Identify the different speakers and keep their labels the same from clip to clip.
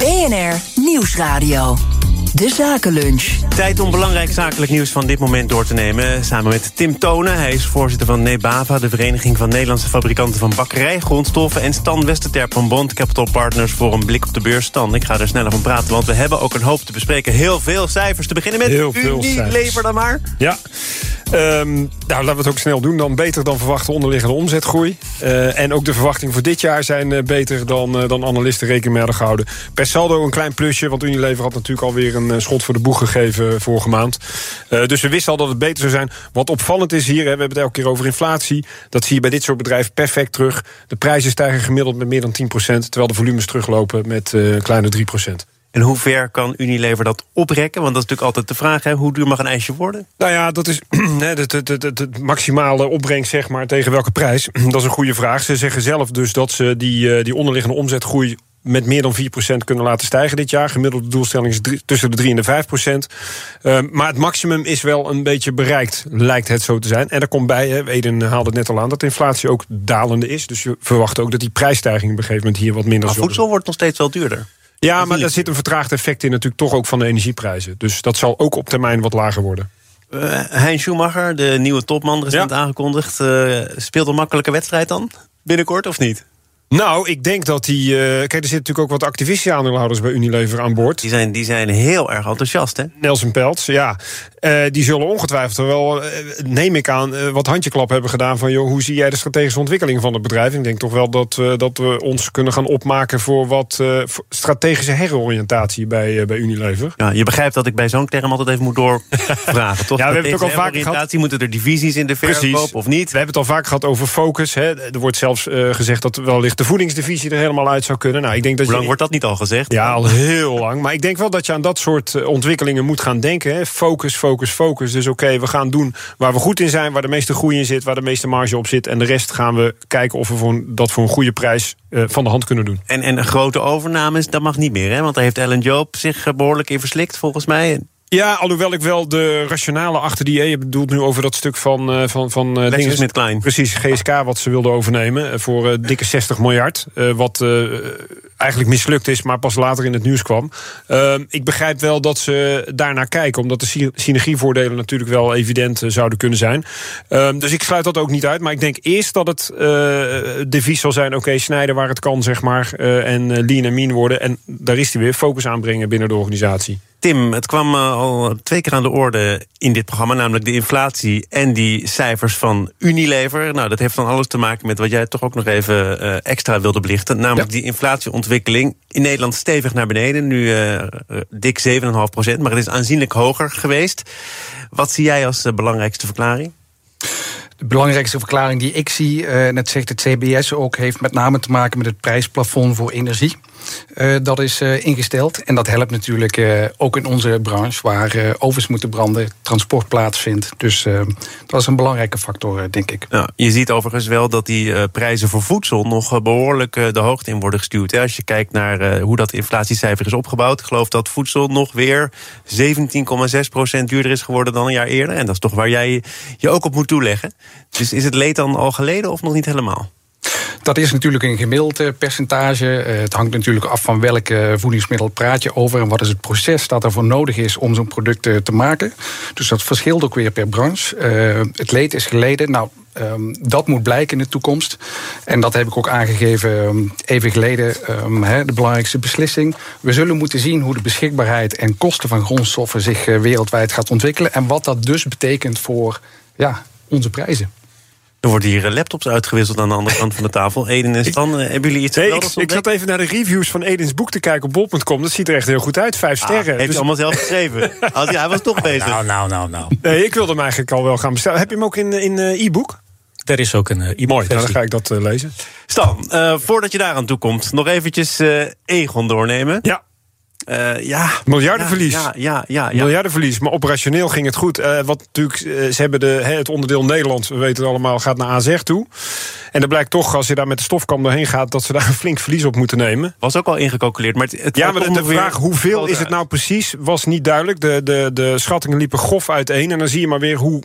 Speaker 1: BNR Nieuwsradio. De Zakenlunch.
Speaker 2: Tijd om belangrijk zakelijk nieuws van dit moment door te nemen. Samen met Tim Tonen. Hij is voorzitter van Nebava, de Vereniging van Nederlandse Fabrikanten van Bakkerijgrondstoffen. En Stan Westerterp van Bond Capital Partners voor een blik op de beurs. Stan, ik ga er sneller van praten, want we hebben ook een hoop te bespreken. Heel veel cijfers. Te beginnen met
Speaker 3: Heel veel
Speaker 2: Unilever dan maar.
Speaker 3: Ja. Ehm, nou, laten we het ook snel doen. Dan beter dan verwachte onderliggende omzetgroei. Uh, en ook de verwachtingen voor dit jaar zijn uh, beter dan, uh, dan analisten rekening mee hadden gehouden. Per saldo een klein plusje, want Unilever had natuurlijk alweer een schot voor de boeg gegeven vorige maand. dus we wisten al dat het beter zou zijn. Wat opvallend is hier, hè, we hebben het elke keer over inflatie. Dat zie je bij dit soort bedrijven perfect terug. De prijzen stijgen gemiddeld met meer dan 10%, terwijl de volumes teruglopen met een kleine 3%.
Speaker 2: En hoe ver kan Unilever dat oprekken? Want dat is natuurlijk altijd de vraag, hè? hoe duur mag een ijsje worden?
Speaker 3: Nou ja, dat is het maximale opbrengst, zeg maar, tegen welke prijs? Dat is een goede vraag. Ze zeggen zelf dus dat ze die, die onderliggende omzetgroei met meer dan 4% kunnen laten stijgen dit jaar. Gemiddelde doelstelling is drie, tussen de 3 en de 5 procent. Uh, maar het maximum is wel een beetje bereikt, lijkt het zo te zijn. En er komt bij, hè, Eden haalde het net al aan, dat de inflatie ook dalende is. Dus je verwacht ook dat die prijsstijging op een gegeven moment hier wat minder
Speaker 2: maar
Speaker 3: zullen
Speaker 2: voedsel wordt nog steeds wel duurder.
Speaker 3: Ja, maar daar zit een vertraagd effect in natuurlijk toch ook van de energieprijzen. Dus dat zal ook op termijn wat lager worden.
Speaker 2: Uh, hein Schumacher, de nieuwe topman, recent ja. aangekondigd. Uh, speelt een makkelijke wedstrijd dan? Binnenkort of niet?
Speaker 3: Nou, ik denk dat die. Uh, kijk, er zitten natuurlijk ook wat activistische aandeelhouders bij Unilever aan boord.
Speaker 2: Die zijn, die zijn heel erg enthousiast, hè?
Speaker 3: Nelson Peltz, ja. Uh, die zullen ongetwijfeld wel, uh, neem ik aan, wat handjeklap hebben gedaan van... joh, hoe zie jij de strategische ontwikkeling van het bedrijf? Ik denk toch wel dat, dat we ons kunnen gaan opmaken voor wat voor strategische heroriëntatie bij, bij Unilever.
Speaker 2: Ja, je begrijpt dat ik bij zo'n term altijd even moet doorvragen, toch?
Speaker 3: ja, we hebben het ook al vaak gehad.
Speaker 2: Moeten er divisies in de verkoop of niet?
Speaker 3: We hebben het al vaak gehad over focus. Hè. Er wordt zelfs gezegd dat wellicht de voedingsdivisie er helemaal uit zou kunnen. Nou, ik denk dat
Speaker 2: Hoe lang
Speaker 3: je...
Speaker 2: wordt dat niet al gezegd?
Speaker 3: Ja, al heel lang. Maar ik denk wel dat je aan dat soort ontwikkelingen moet gaan denken. Hè. Focus, focus, focus. Dus oké, okay, we gaan doen waar we goed in zijn, waar de meeste groei in zit, waar de meeste marge op zit. En de rest gaan we kijken of we voor, dat voor een goede prijs uh, van de hand kunnen doen.
Speaker 2: En, en grote overnames, dat mag niet meer, hè? Want daar heeft Ellen Joop zich behoorlijk in verslikt, volgens mij.
Speaker 3: Ja, alhoewel ik wel de rationale achter die... je bedoelt nu over dat stuk van... Uh, van, van uh,
Speaker 2: dingen, met Klein.
Speaker 3: Precies, GSK wat ze wilden overnemen... Uh, voor dikke 60 miljard. wat eigenlijk mislukt is, maar pas later in het nieuws kwam. Ik begrijp wel dat ze daarnaar kijken... omdat de synergievoordelen natuurlijk wel evident zouden kunnen zijn. Ehm, dus ik sluit dat ook niet uit. Maar ik denk eerst dat het devies zal zijn... oké, okay, snijden waar het kan, zeg maar. en lean en mean worden. En daar is hij weer. Focus aanbrengen binnen de organisatie.
Speaker 2: Tim, het kwam al twee keer aan de orde in dit programma, namelijk de inflatie en die cijfers van Unilever. Nou, dat heeft dan alles te maken met wat jij toch ook nog even uh, extra wilde belichten, namelijk ja. die inflatieontwikkeling in Nederland stevig naar beneden, nu uh, dik 7,5 procent, maar het is aanzienlijk hoger geweest. Wat zie jij als de belangrijkste verklaring?
Speaker 4: De belangrijkste verklaring die ik zie, uh, net zegt het CBS ook, heeft met name te maken met het prijsplafond voor energie. Uh, dat is uh, ingesteld. En dat helpt natuurlijk ook in onze branche, waar ovens moeten branden, transport plaatsvindt. Dus dat is een belangrijke factor, denk ik.
Speaker 2: Ja, je ziet overigens wel dat die prijzen voor voedsel nog behoorlijk de hoogte in worden gestuurd. Als je kijkt naar hoe dat inflatiecijfer is opgebouwd. Ik geloof dat voedsel nog weer 17,6% duurder is geworden dan een jaar eerder. En dat is toch waar jij je ook op moet toeleggen. Dus is het leed dan al geleden of nog niet helemaal?
Speaker 4: Dat is natuurlijk een gemiddeld percentage. Het hangt natuurlijk af van welk voedingsmiddel praat je over en wat is het proces dat ervoor nodig is om zo'n product te maken. Dus dat verschilt ook weer per branche. Het leed is geleden. Nou, Um, dat moet blijken in de toekomst. En dat heb ik ook aangegeven um, even geleden. He, de belangrijkste beslissing. We zullen moeten zien hoe de beschikbaarheid en kosten van grondstoffen zich wereldwijd gaat ontwikkelen. En wat dat dus betekent voor ja, onze prijzen.
Speaker 2: Er worden hier laptops uitgewisseld aan de andere kant van de tafel. Eden en Stan, hebben jullie iets
Speaker 3: nee, ik, ik zat even naar de reviews van Edens boek te kijken op bol.com. Dat ziet er echt heel goed uit. Vijf sterren.
Speaker 2: Ah, heeft dus... allemaal zelf geschreven? Als, ja, hij was toch bezig.
Speaker 5: Nou, nou, nou, nou.
Speaker 3: Nee, ik wilde hem eigenlijk al wel gaan bestellen. Heb je hem ook in, in uh, e-book?
Speaker 5: Er is ook een uh, e-book.
Speaker 3: Mooi, nou, dan ga ik dat uh, lezen.
Speaker 2: Stan, voordat je daar aan toe komt, nog eventjes Egon doornemen.
Speaker 3: Ja.
Speaker 2: Uh, ja.
Speaker 3: Miljardenverlies.
Speaker 2: Ja, ja, ja, ja,
Speaker 3: Miljardenverlies. Maar operationeel ging het goed. Uh, wat natuurlijk, uh, ze hebben de, het onderdeel Nederland, we weten het allemaal, gaat naar AZ toe. En er blijkt toch, als je daar met de stofkam doorheen gaat, dat ze daar een flink verlies op moeten nemen.
Speaker 2: Was ook al ingecalculeerd. Maar het, het
Speaker 3: ja, maar de, de vraag hoeveel is het nou precies, was niet duidelijk. De, de, de schattingen liepen grof uiteen. En dan zie je maar weer hoe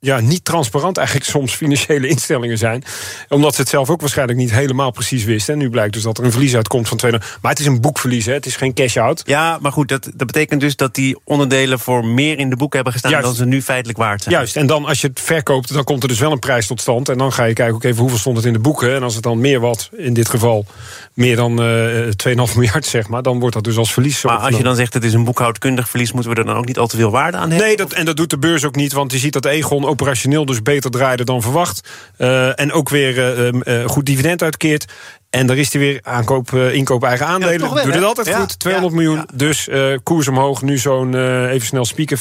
Speaker 3: ja, niet transparant eigenlijk soms financiële instellingen zijn. Omdat ze het zelf ook waarschijnlijk niet helemaal precies wisten. En nu blijkt dus dat er een verlies uitkomt van 2. Maar het is een boekverlies, hè? het is geen cash-out.
Speaker 2: Ja, maar goed, dat, dat betekent dus dat die onderdelen voor meer in de boeken hebben gestaan
Speaker 3: Juist.
Speaker 2: dan ze nu feitelijk waard zijn.
Speaker 3: Juist, en dan als je het verkoopt, dan komt er dus wel een prijs tot stand. En dan ga je kijken, ook even hoeveel stond het in de boeken. En als het dan meer wat, in dit geval meer dan eh 2,5 miljard, zeg maar, dan wordt dat dus als verlies.
Speaker 2: Maar als je dan zegt het is een boekhoudkundig verlies, moeten we er dan ook niet al te veel waarde aan hebben?
Speaker 3: Nee, dat, en dat doet de beurs ook niet, want je ziet dat Egon operationeel dus beter draaide dan verwacht. Uh, en ook weer uh, uh, goed dividend uitkeert. En daar is hij weer aankoop, inkoop eigen aandelen.
Speaker 2: Ja, wel,
Speaker 3: Doet het altijd
Speaker 2: ja,
Speaker 3: goed. 200
Speaker 2: ja,
Speaker 3: miljoen. Dus koers omhoog. Nu zo'n, even snel spieken, 5%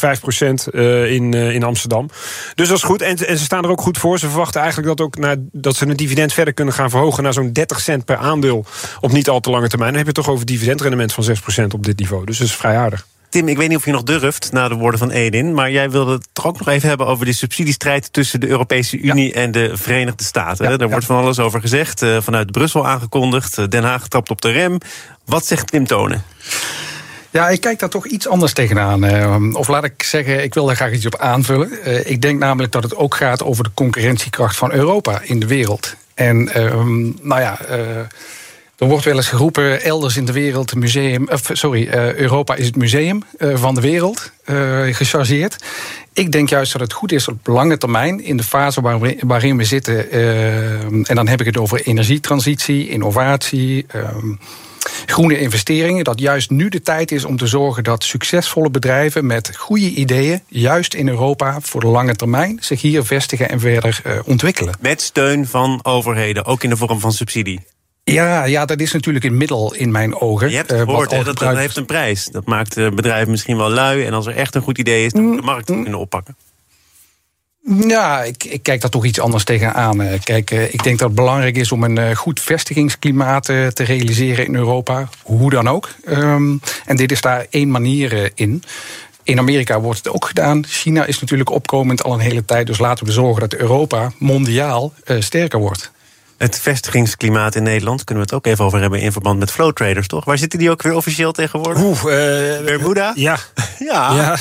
Speaker 3: in, in Amsterdam. Dus dat is goed. En, en, ze staan er ook goed voor. Ze verwachten eigenlijk dat, ook naar, dat ze het dividend verder kunnen gaan verhogen... naar zo'n 30 cent per aandeel op niet al te lange termijn. Dan heb je toch over dividendrendement van 6% op dit niveau. Dus dat is vrij aardig.
Speaker 2: Tim, ik weet niet of je nog durft na de woorden van Edin... maar jij wilde het toch ook nog even hebben over de subsidiestrijd... tussen de Europese Unie ja. en de Verenigde Staten. Ja, Daar ja. wordt van alles over gezegd, uh, vanuit Brussel aangekondigd. Den Haag trapt op de rem. Wat zegt Tim Tonen?
Speaker 4: Ja, ik kijk daar toch iets anders tegenaan. Uh, of laat ik zeggen, ik wil daar graag iets op aanvullen. Ik denk namelijk dat het ook gaat over de concurrentiekracht van Europa in de wereld. En uh, nou ja... Er wordt wel eens geroepen, elders in de wereld, museum, of, sorry, uh, Europa is het museum uh, van de wereld, gechargeerd. Ik denk juist dat het goed is op lange termijn, in de fase waarin we zitten, en dan heb ik het over energietransitie, innovatie. Groene investeringen, dat juist nu de tijd is om te zorgen dat succesvolle bedrijven met goede ideeën, juist in Europa voor de lange termijn, zich hier vestigen en verder ontwikkelen.
Speaker 2: Met steun van overheden, ook in de vorm van subsidie.
Speaker 4: Ja, ja, dat is natuurlijk een middel in mijn ogen.
Speaker 2: Je hebt het gehoord, uh, dat, dat, heeft een prijs. Dat maakt de bedrijven misschien wel lui. En als er echt een goed idee is, dan moet de markt het kunnen oppakken.
Speaker 4: Ja, ik, ik, kijk daar toch iets anders tegenaan. Kijk, ik denk dat het belangrijk is om een goed vestigingsklimaat te realiseren in Europa. Hoe dan ook. Um, en dit is daar één manier in. In Amerika wordt het ook gedaan. China is natuurlijk opkomend al een hele tijd. Dus laten we zorgen dat Europa mondiaal uh, sterker wordt.
Speaker 2: Het vestigingsklimaat in Nederland kunnen we het ook even over hebben in verband met flow traders, toch? Waar zitten die ook weer officieel tegenwoordig?
Speaker 3: Oeh, uh,
Speaker 2: Bermuda?
Speaker 3: Ja.
Speaker 2: Ja.
Speaker 3: ja.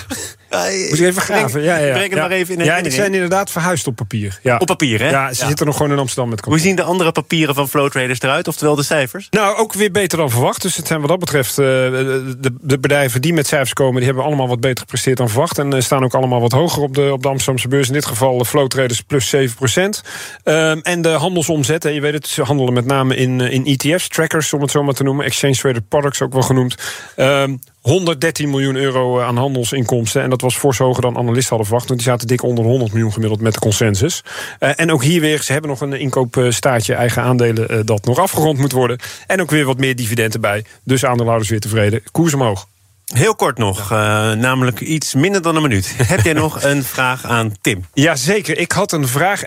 Speaker 3: Moet je even graven. Ja, ja,
Speaker 2: Breng het
Speaker 3: ja.
Speaker 2: maar even in
Speaker 3: Ja, die zijn inderdaad verhuisd op papier. Ja.
Speaker 2: Op papier, hè?
Speaker 3: Ja, ze ja. zitten nog gewoon in Amsterdam met
Speaker 2: Hoe zien de andere papieren van flow traders eruit? Oftewel de cijfers?
Speaker 3: Nou, ook weer beter dan verwacht. Dus het zijn wat dat betreft... Uh, de, de, bedrijven die met cijfers komen... die hebben allemaal wat beter gepresteerd dan verwacht. En uh, staan ook allemaal wat hoger op de, op de Amsterdamse beurs. In dit geval flow traders plus 7 procent. Um, en de handelsomzet, hè, je weet het, ze handelen met name in, uh, in ETF's, trackers om het zo maar te noemen. Exchange Traded Products ook wel genoemd. Um, 113 miljoen euro aan handelsinkomsten. En dat was fors hoger dan analisten hadden verwacht. Want die zaten dik onder 100 miljoen gemiddeld met de consensus. Uh, en ook hier weer, ze hebben nog een inkoopstaatje eigen aandelen uh, dat nog afgerond moet worden. En ook weer wat meer dividenden bij. Dus aandeelhouders weer tevreden. Koers omhoog.
Speaker 2: Heel kort nog, uh, namelijk iets minder dan een minuut. Heb jij nog een vraag aan Tim?
Speaker 3: Jazeker, ik had een vraag.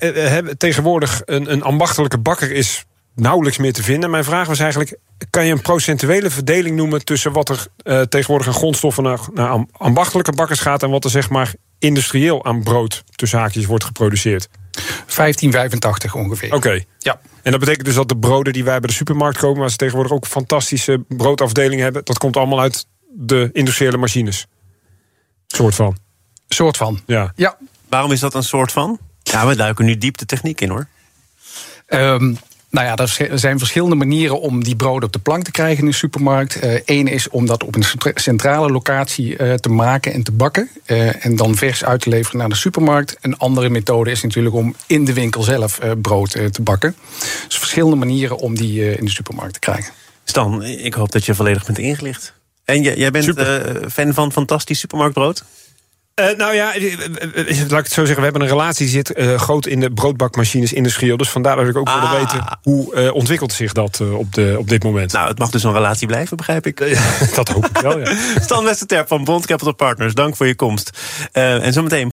Speaker 3: tegenwoordig een, een ambachtelijke bakker is nauwelijks meer te vinden. Mijn vraag was eigenlijk: kan je een procentuele verdeling noemen tussen wat er uh, tegenwoordig aan grondstoffen naar, naar ambachtelijke bakkers gaat en wat er zeg maar industrieel aan brood tussen haakjes wordt geproduceerd?
Speaker 4: 1585 ongeveer.
Speaker 3: Oké. Okay.
Speaker 4: Ja.
Speaker 3: En dat betekent dus dat de broden die wij bij de supermarkt kopen, waar ze tegenwoordig ook fantastische broodafdelingen hebben, dat komt allemaal uit de industriële machines. Soort van.
Speaker 4: Soort van.
Speaker 3: Ja.
Speaker 4: ja.
Speaker 2: Waarom is dat een soort van? Ja, we duiken nu diep de techniek in hoor.
Speaker 4: Um, nou ja, er zijn verschillende manieren om die brood op de plank te krijgen in de supermarkt. Eén uh, is om dat op een centrale locatie uh, te maken en te bakken. Uh, en dan vers uit te leveren naar de supermarkt. Een andere methode is natuurlijk om in de winkel zelf brood te bakken. Dus verschillende manieren om die in de supermarkt te krijgen.
Speaker 2: Stan, ik hoop dat je volledig bent ingelicht. En jij bent fan van fantastisch supermarktbrood?
Speaker 3: Uh, nou ja, laat ik het zo zeggen. We hebben een relatie die zit uh, groot in de broodbakmachines industrieel. Dus vandaar dat ik ook ah. wilde weten hoe uh, ontwikkelt zich dat op, de, op dit moment.
Speaker 2: Nou, het mag dus een relatie blijven, begrijp ik.
Speaker 3: dat hoop ik wel, ja.
Speaker 2: Stan Westerterp van Bond Capital Partners, dank voor je komst. en zometeen